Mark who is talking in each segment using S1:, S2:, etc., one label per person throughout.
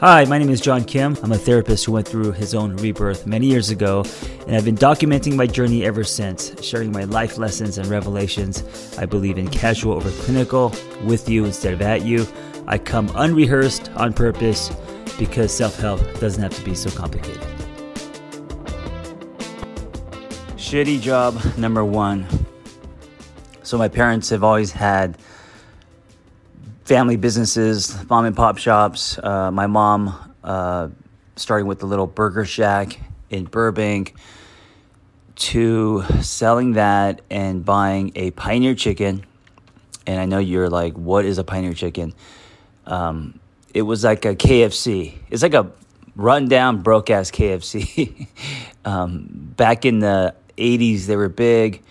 S1: Hi, my name is John Kim. I'm a therapist who went through his own rebirth many years ago, and I've been documenting my journey ever since, sharing my life lessons and revelations. I believe in casual over clinical, with you instead of at you. I come unrehearsed on purpose because self help doesn't have to be so complicated. Shitty job number one. So, my parents have always had family businesses, mom and pop shops. Uh, my mom, uh, starting with the little burger shack in Burbank, to selling that and buying a Pioneer Chicken. And I know you're like, what is a Pioneer Chicken? Um, it was like a KFC. It's like a rundown, broke ass KFC. um, back in the 80s, they were big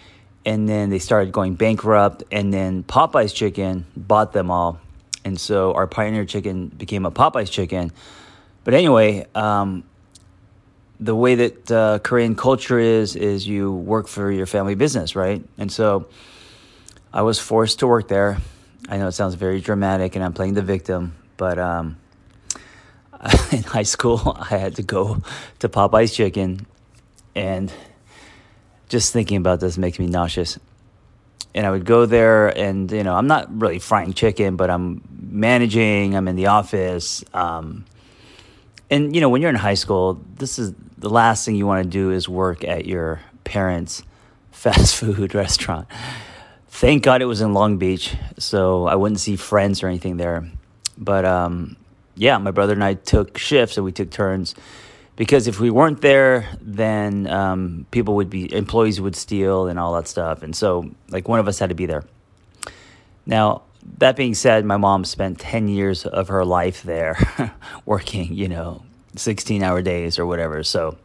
S1: and then they started going bankrupt and then Popeye's chicken bought them all and so our Pioneer chicken became a Popeye's chicken. But anyway, um, the way that uh, Korean culture is is you work for your family business, right? And so I was forced to work there. I know it sounds very dramatic, and I'm playing the victim, but um, in high school I had to go to Popeye's Chicken, and just thinking about this makes me nauseous and I would go there and you know I'm not really frying chicken, but I'm managing. I'm in the office, um, and you know when you're in high school, this is the last thing you want to do is work at your parents' fast food restaurant. Thank God it was in Long Beach, so I wouldn't see friends or anything there. But um, yeah, my brother and I took shifts, and we took turns because if we weren't there, then um, people would be employees would steal and all that stuff, and so like one of us had to be there. Now that being said, my mom spent ten years of her life there, working, you know, sixteen hour days or whatever. So,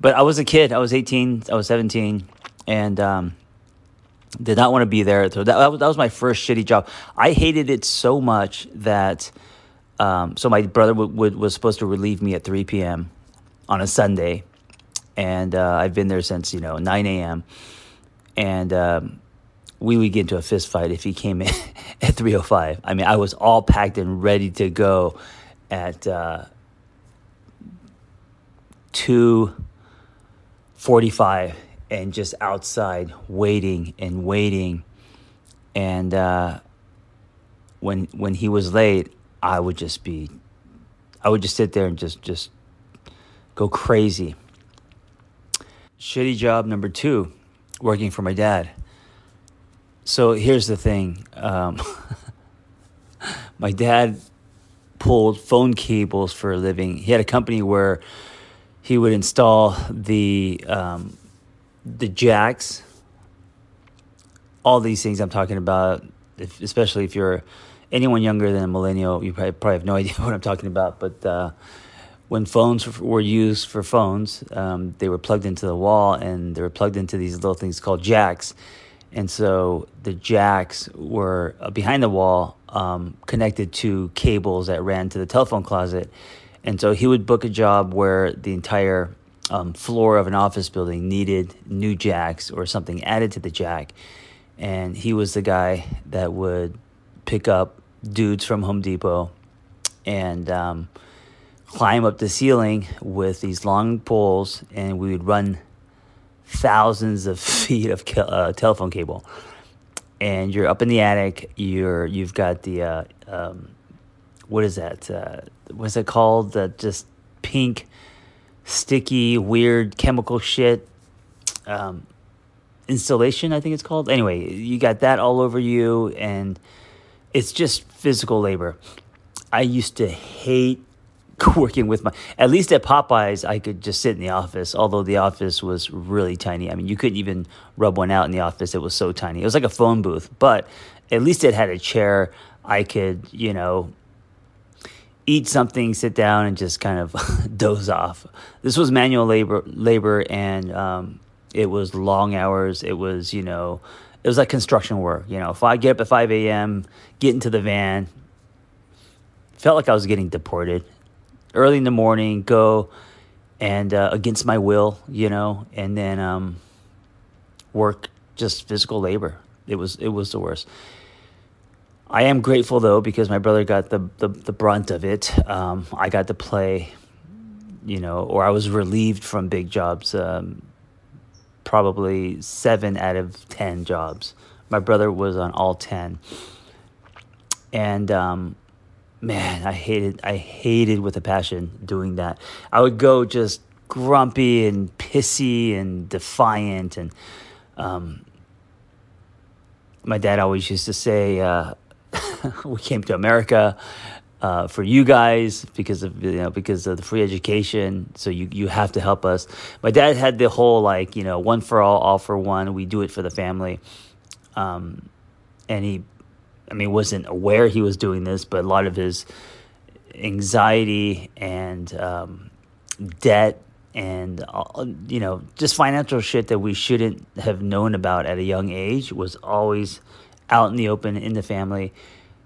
S1: but I was a kid. I was eighteen. I was seventeen, and um, did not want to be there. So that, that was my first shitty job. I hated it so much that um, so my brother w- w- was supposed to relieve me at 3 p.m. on a Sunday, and uh, I've been there since you know 9 a.m. And um, we would get into a fist fight if he came in at 3:05. I mean, I was all packed and ready to go at uh, 2:45 and just outside waiting and waiting. And uh, when when he was late, I would just be, I would just sit there and just just go crazy. Shitty job number two, working for my dad. So here's the thing. Um, my dad pulled phone cables for a living. He had a company where he would install the um, the jacks. All these things I'm talking about, if, especially if you're anyone younger than a millennial, you probably, probably have no idea what I'm talking about. But uh, when phones were used for phones, um, they were plugged into the wall and they were plugged into these little things called jacks. And so the jacks were uh, behind the wall, um, connected to cables that ran to the telephone closet. And so he would book a job where the entire um, floor of an office building needed new jacks or something added to the jack. And he was the guy that would pick up dudes from Home Depot and um, climb up the ceiling with these long poles, and we would run thousands of feet of uh, telephone cable. And you're up in the attic. You're you've got the uh, um, what is that? Uh, what's it called? The just pink, sticky, weird chemical shit. Um, installation, I think it's called. Anyway, you got that all over you, and it's just physical labor. I used to hate working with my at least at Popeyes I could just sit in the office although the office was really tiny I mean you couldn't even rub one out in the office it was so tiny it was like a phone booth but at least it had a chair I could you know eat something sit down and just kind of doze off this was manual labor labor and um, it was long hours it was you know it was like construction work. You know, if I get up at 5 a.m., get into the van, felt like I was getting deported. Early in the morning, go and uh, against my will, you know, and then um, work just physical labor. It was it was the worst. I am grateful though because my brother got the the, the brunt of it. Um, I got to play, you know, or I was relieved from big jobs. Um, probably seven out of ten jobs. My brother was on all ten, and um, man, I hated I hated with a passion doing that. I would go just grumpy and pissy and defiant and. Um, my dad always used to say, uh, we came to America uh, for you guys because of you know because of the free education. So you you have to help us. My dad had the whole like you know one for all, all for one. We do it for the family, um, and he, I mean, wasn't aware he was doing this, but a lot of his anxiety and um, debt and uh, you know just financial shit that we shouldn't have known about at a young age was always out in the open in the family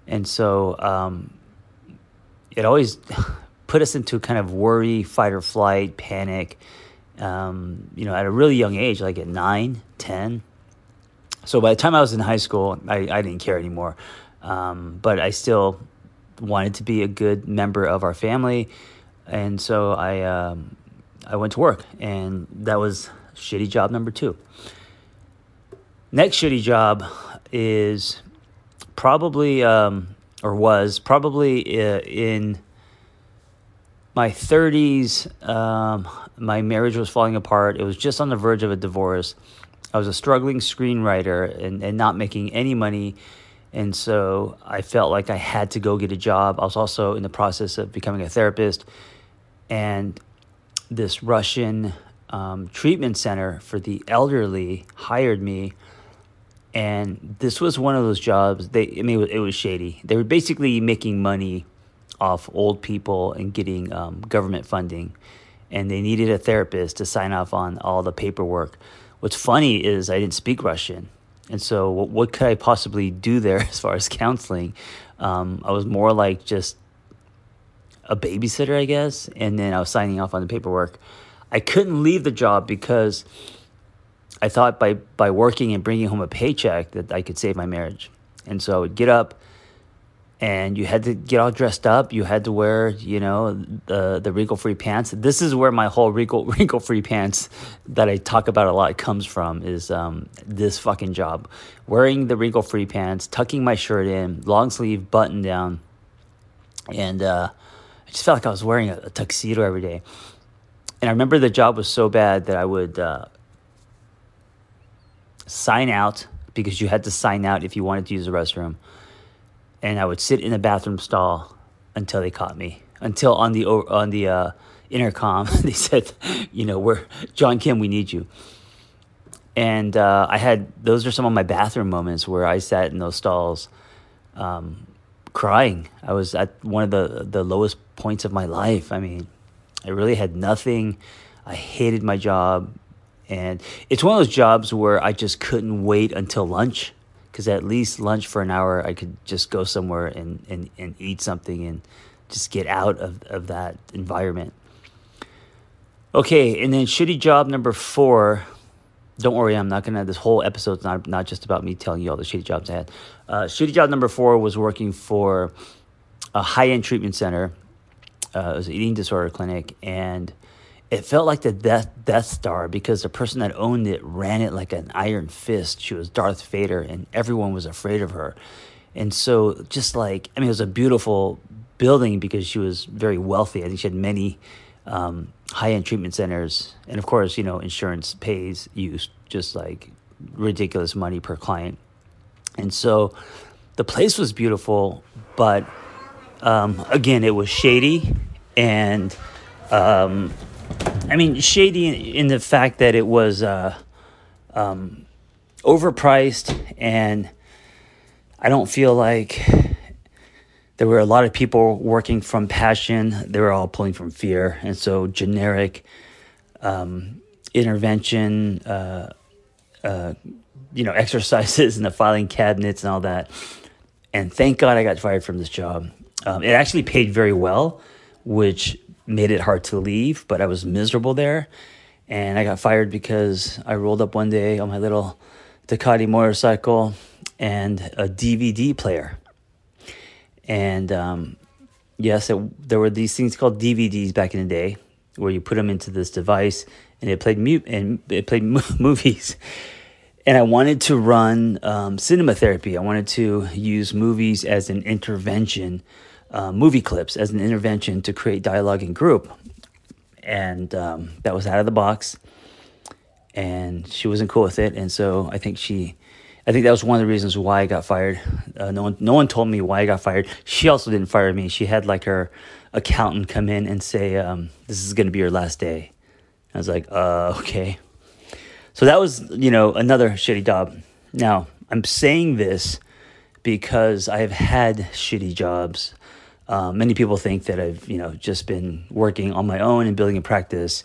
S1: and so um, it always put us into kind of worry, fight or flight, panic, um, you know, at a really young age, like at nine, 10. So by the time I was in high school, I, I didn't care anymore. Um, but I still wanted to be a good member of our family. And so I, um, I went to work, and that was shitty job number two. Next shitty job is probably um, or was probably uh, in my 30s. Um, my marriage was falling apart. It was just on the verge of a divorce. I was a struggling screenwriter and, and not making any money. And so I felt like I had to go get a job. I was also in the process of becoming a therapist. And this Russian um, treatment center for the elderly hired me and this was one of those jobs. They, I mean, it was shady. They were basically making money off old people and getting um, government funding, and they needed a therapist to sign off on all the paperwork. What's funny is I didn't speak Russian, and so what, what could I possibly do there as far as counseling? Um, I was more like just a babysitter, I guess, and then I was signing off on the paperwork. I couldn't leave the job because I thought by by working and bringing home a paycheck that I could save my marriage. And so I would get up and you had to get all dressed up. You had to wear, you know, the the wrinkle free pants. This is where my whole wrinkle wrinkle free pants that I talk about a lot comes from. Is um, this fucking job, wearing the wrinkle free pants, tucking my shirt in, long sleeve button down, and uh, I just felt like I was wearing a, a, tuxedo every day. And I remember the job was so bad that I would uh, sign out because you had to sign out if you wanted to use the restroom. And I would sit in the bathroom stall until they caught me. Until on the on the uh, intercom they said, you know, we're John Kim, we need you. And uh, I had those are some of my bathroom moments where I sat in those stalls, um, crying. I was at one of the the lowest points of my life. I mean, I really had nothing. I hated my job. And it's one of those jobs where I just couldn't wait until lunch because at least lunch for an hour, I could just go somewhere and, and, and eat something and just get out of, of that environment. Okay, and then shitty job number four. Don't worry, I'm not gonna. This whole episode's not not just about me telling you all the shitty jobs I had. Uh, shitty job number four was working for a high end treatment center. Uh, it was an eating disorder clinic, and it felt like the Death, Death Star because the person that owned it ran it like an iron fist. She was Darth Vader, and everyone was afraid of her. And so, just like, I mean, it was a beautiful building because she was very wealthy. I think she had many um, high end treatment centers. And of course, you know, insurance pays you just like ridiculous money per client. And so the place was beautiful, but um, again, it was shady and um, I mean, shady in the fact that it was uh, um, overpriced, and I don't feel like there were a lot of people working from passion. They were all pulling from fear, and so generic um, intervention, uh, uh, you know, exercises in the filing cabinets and all that. And thank God I got fired from this job. Um, it actually paid very well, which made it hard to leave, but I was miserable there. And I got fired because I rolled up one day on my little Ducati motorcycle and a DVD player. And um, yes, it, there were these things called DVDs back in the day, where you put them into this device and it played mute and it played movies. And I wanted to run um, cinema therapy. I wanted to use movies as an intervention, uh, movie clips as an intervention to create dialogue in group. And um, that was out of the box. And she wasn't cool with it. And so I think she I think that was one of the reasons why I got fired. Uh, no one, no one told me why I got fired. She also didn't fire me. She had like her accountant come in and say, um, "This is going to be your last day." I was like, "Uh, okay." So that was, you know, another shitty job. Now I'm saying this because I've had shitty jobs. Uh, many people think that I've, you know, just been working on my own and building a practice,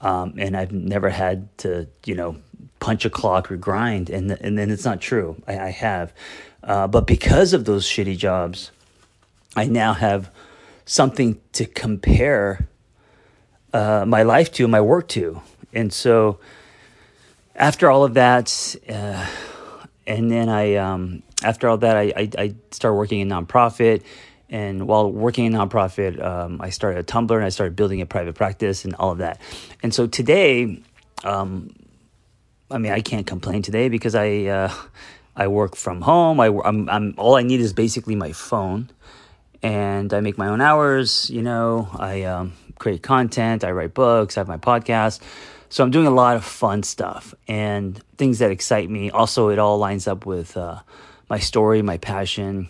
S1: um, and I've never had to, you know, punch a clock or grind, and and then it's not true. I, I have, uh, but because of those shitty jobs, I now have something to compare uh, my life to, my work to, and so after all of that, uh, and then I um, after all that, I, I I working in nonprofit. And while working in nonprofit, um, I started a Tumblr and I started building a private practice and all of that. And so today, um, I mean, I can't complain today because I uh, I work from home. I, I'm, I'm all I need is basically my phone, and I make my own hours. You know, I um, create content. I write books. I have my podcast. So I'm doing a lot of fun stuff and things that excite me. Also, it all lines up with uh, my story, my passion.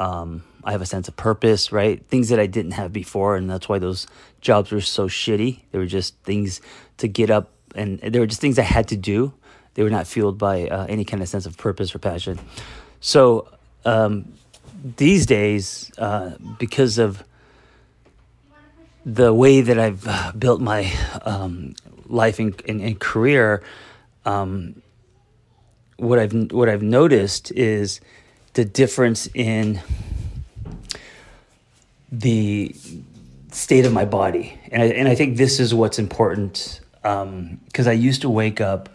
S1: Um, I have a sense of purpose, right? Things that I didn't have before, and that's why those jobs were so shitty. They were just things to get up, and they were just things I had to do they were not fueled by uh, any kind of sense of purpose or passion. So um, these days, uh, because of the way that I've uh, built my um, life and, and, and career, um, what I've what I've noticed is the difference in the state of my body, and I, and I think this is what's important because um, I used to wake up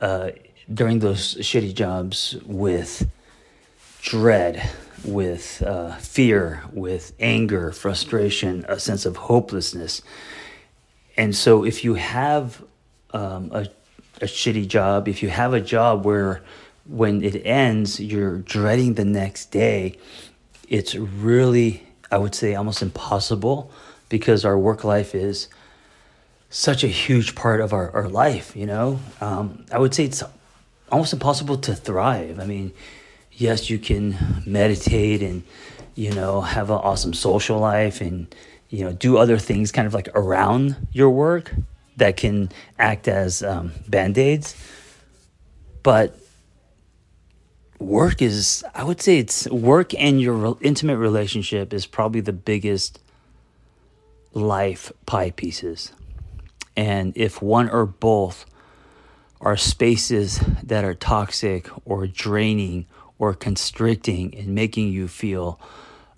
S1: uh, during those shitty jobs with dread, with uh, fear, with anger, frustration, a sense of hopelessness. And so, if you have um, a, a shitty job, if you have a job where when it ends, you're dreading the next day, it's really, I would say, almost impossible because our work life is such a huge part of our, our life, you know? Um, I would say it's almost impossible to thrive. I mean, yes, you can meditate and, you know, have an awesome social life and, you know, do other things kind of like around your work that can act as um, band aids. But work is, I would say it's work and your intimate relationship is probably the biggest life pie pieces. And if one or both are spaces that are toxic or draining or constricting and making you feel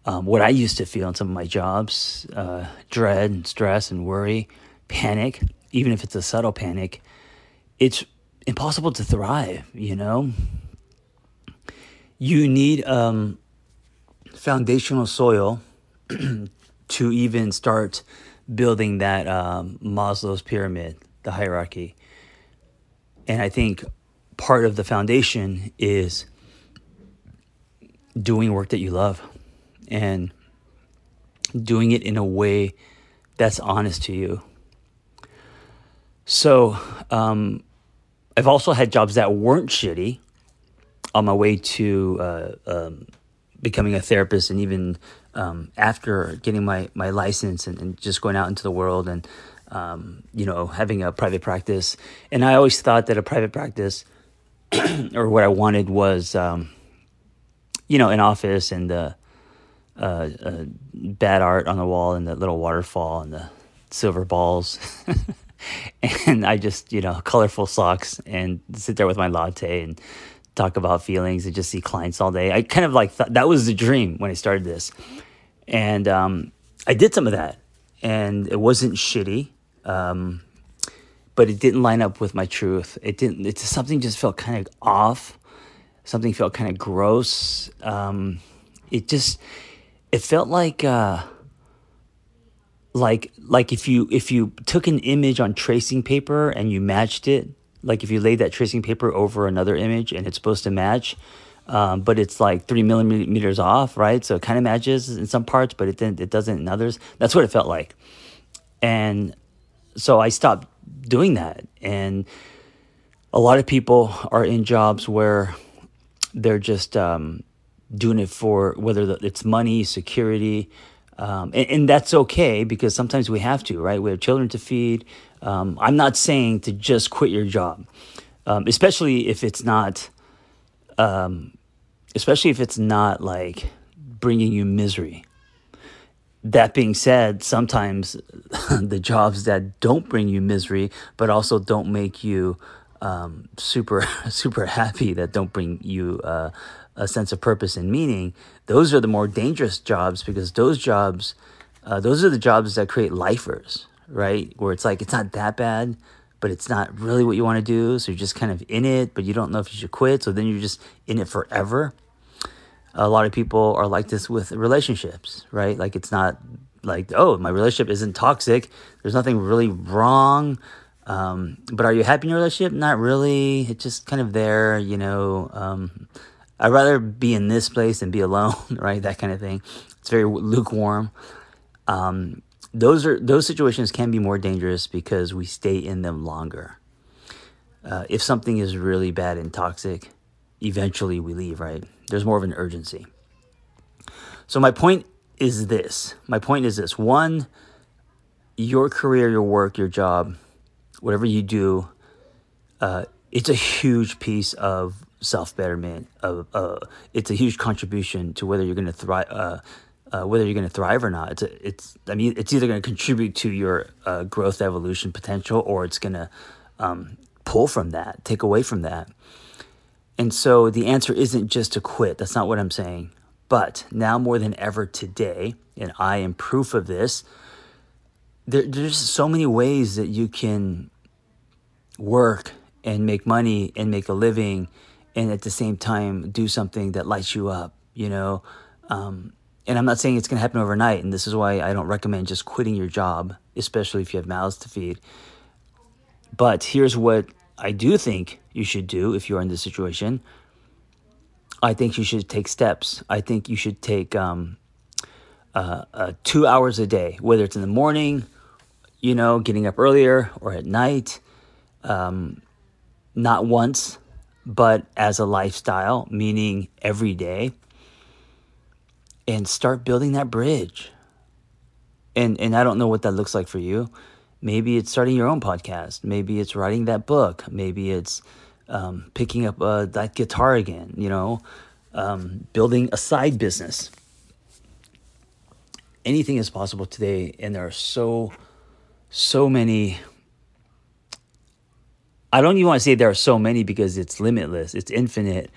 S1: um, what I used to feel in some of my jobs uh, dread and stress and worry, panic, even if it's a subtle panic, it's impossible to thrive, you know? You need um, foundational soil to even start building that um, Maslow's pyramid, the hierarchy. And I think part of the foundation is doing work that you love and doing it in a way that's honest to you. So, um, I've also had jobs that weren't shitty on my way to uh, um, becoming a therapist and even um, after getting my, my license and, and, just going out into the world and um, you know having a private practice. And i always thought that a private practice or what i wanted was um, you know an office and the uh, uh, bad art on the wall and the little waterfall and the silver balls. And i just you know colorful socks and sit there with my latte and talk about feelings and just see clients all day. I kind of like that was the dream when I started this. And um, I did some of that and it wasn't shitty. Um, but it didn't line up with my truth. It didn't, it something just felt kind of off. Something felt kind of gross. Um, it just, it felt like uh, like like if you if you took an image on tracing paper and you matched it, like if you lay that tracing paper over another image and it's supposed to match, um, but it's like three millimeters off, right? So it kind of matches in some parts, but it didn't, it doesn't in others. That's what it felt like, and so I stopped doing that. And a lot of people are in jobs where they're just um, doing it for whether it's money, security, um, and, and, that's okay because sometimes we have to, right? We have children to feed. Um, I'm not saying to just quit your job, um, especially if it's not, um, especially if it's not like bringing you misery. That being said, sometimes the jobs that don't bring you misery, but also don't make you um, super super happy, that don't bring you uh, a sense of purpose and meaning, those are the more dangerous jobs because those jobs, uh, those are the jobs that create lifers, right? Where it's like it's not that bad, but it's not really what you want to do, so you're just kind of in it, but you don't know if you should quit, so then you're just in it forever a lot of people are like this with relationships, right? Like it's not like, oh, my relationship isn't toxic. There's nothing really wrong. Um, but are you happy in your relationship? Not really. It's just kind of there, you know. Um, I'd rather be in this place than be alone, right? That kind of thing. It's very lukewarm. Um, those are those situations can be more dangerous because we stay in them longer. Uh, if something is really bad and toxic, eventually we leave, right? There's more of an urgency. So, my point is this my point is this one, your career, your work, your job, whatever you do, uh, it's a huge piece of self betterment. Of uh, it's a huge contribution to whether you're going to thrive. Uh, uh, whether you're going to thrive or not, it's it's. I mean, it's either going to contribute to your uh, growth, evolution potential, or it's going to um, pull from that, take away from that. And so the answer isn't just to quit. That's not what I'm saying. But now more than ever today, and I am proof of this, there, there's so many ways that you can work and make money and make a living and at the same time do something that lights you up, you know? Um, and I'm not saying it's going to happen overnight. And this is why I don't recommend just quitting your job, especially if you have mouths to feed. But here's what I do think you should do if you're in this situation. I think you should take steps. I think you should take um, uh, uh, two hours a day, whether it's in the morning, you know, getting up earlier or at night. Um, not once, but as a lifestyle, meaning every day. And start building that bridge. And and I don't know what that looks like for you. Maybe it's starting your own podcast. Maybe it's writing that book. Maybe it's um, picking up uh, that guitar again, you know, um, building a side business. Anything is possible today, and there are so, so many. I don't even want to say there are so many because it's limitless, it's infinite.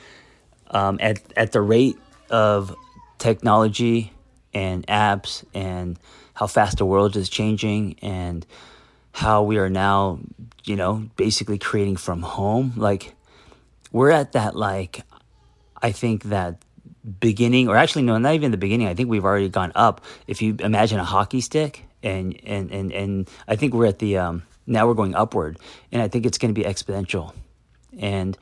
S1: Um, at, at the rate of technology and apps and how fast the world is changing and how we are now, you know, basically creating from home. Like we're at that like I think that beginning or actually no, not even the beginning. I think we've already gone up. If you imagine a hockey stick and and and and I think we're at the um now we're going upward and I think it's going to be exponential. And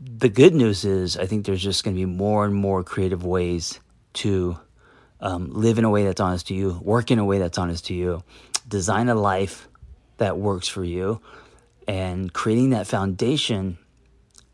S1: the good news is I think there's just going to be more and more creative ways to um, live in a way that's honest to you, work in a way that's honest to you, design a life that works for you and creating that foundation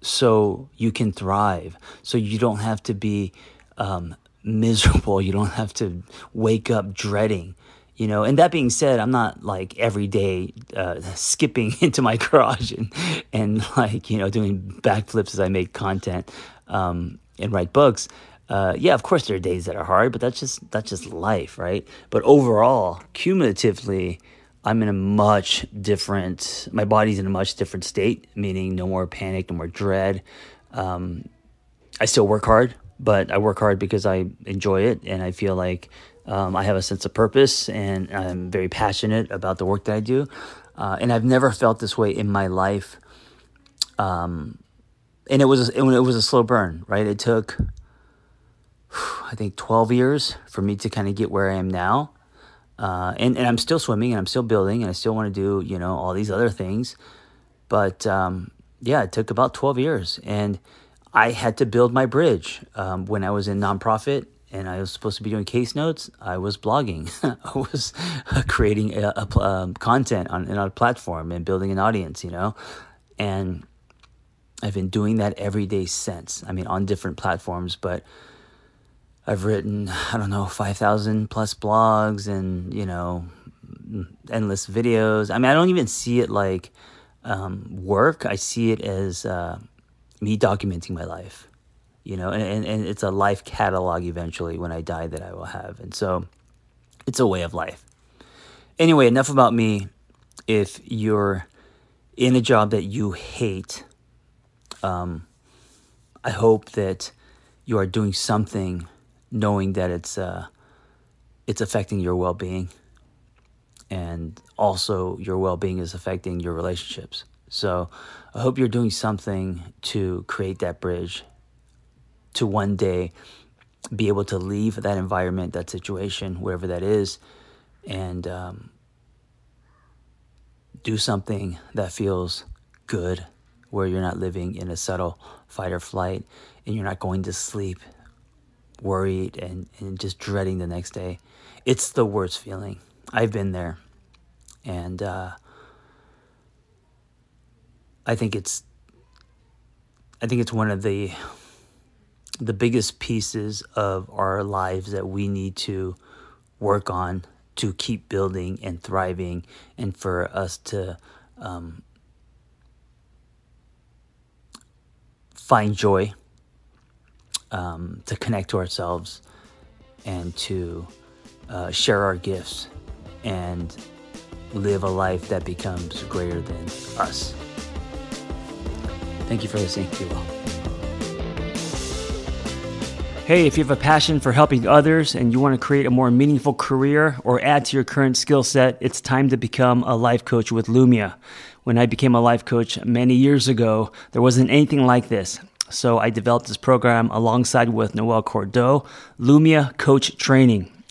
S1: so you can thrive, so you don't have to be um, miserable, you don't have to wake up dreading. You know, and that being said, I'm not like every day uh, skipping into my garage and, and like, you know, doing backflips as I make content um, and write books. Uh, yeah, of course there are days that are hard, but that's just that's just life, right? But overall, cumulatively, I'm in a much different, my body's in a much different state, meaning no more panic, no more dread. Um, I still work hard, but I work hard because I enjoy it and I feel like um, I have a sense of purpose and I'm very passionate about the work that I do. Uh, and I've never felt this way in my life. Um, and it was it, it was a slow burn, right? It took I think 12 years for me to kind of get where I am now. Uh, and, and I'm still swimming and I'm still building and I still want to do, you know, all these other things. But um, yeah, it took about 12 years. And I had to build my bridge. Um, when I was in nonprofit and I was supposed to be doing case notes, I was blogging. I was creating a, a um, content on, on a platform and building an audience, you know? And I've been doing that every day since. I mean, on different platforms, but I've written, I don't know, 5,000 plus blogs and, you know, endless videos. I mean, I don't even see it like um, work. I see it as uh, me documenting my life, you know, and, and it's a life catalog eventually when I die that I will have. And so it's a way of life. Anyway, enough about me. If you're in a job that you hate, um, I hope that you are doing something knowing that it's uh, it's affecting your well being, and also your well being is affecting your relationships. So I hope you're doing something to create that bridge to one day be able to leave that environment, that situation, wherever that is, and um, do something that feels good, where you're not living in a subtle fight or flight and you're not going to sleep worried and, and just dreading the next day. It's the worst feeling. I've been there. And uh, I think it's I think it's one of the the biggest pieces of our lives that we need to work on to keep building and thriving and for us to um, find joy um, to connect to ourselves and to uh, share our gifts and live a life that becomes greater than us. Thank you for listening. Be well.
S2: Hey, if you have a passion for helping others and you want to create a more meaningful career or add to your current skill set, it's time to become a life coach with Lumia. When I became a life coach many years ago, there wasn't anything like this. So I developed this program alongside with Noel Cordeau, Lumia Coach Training.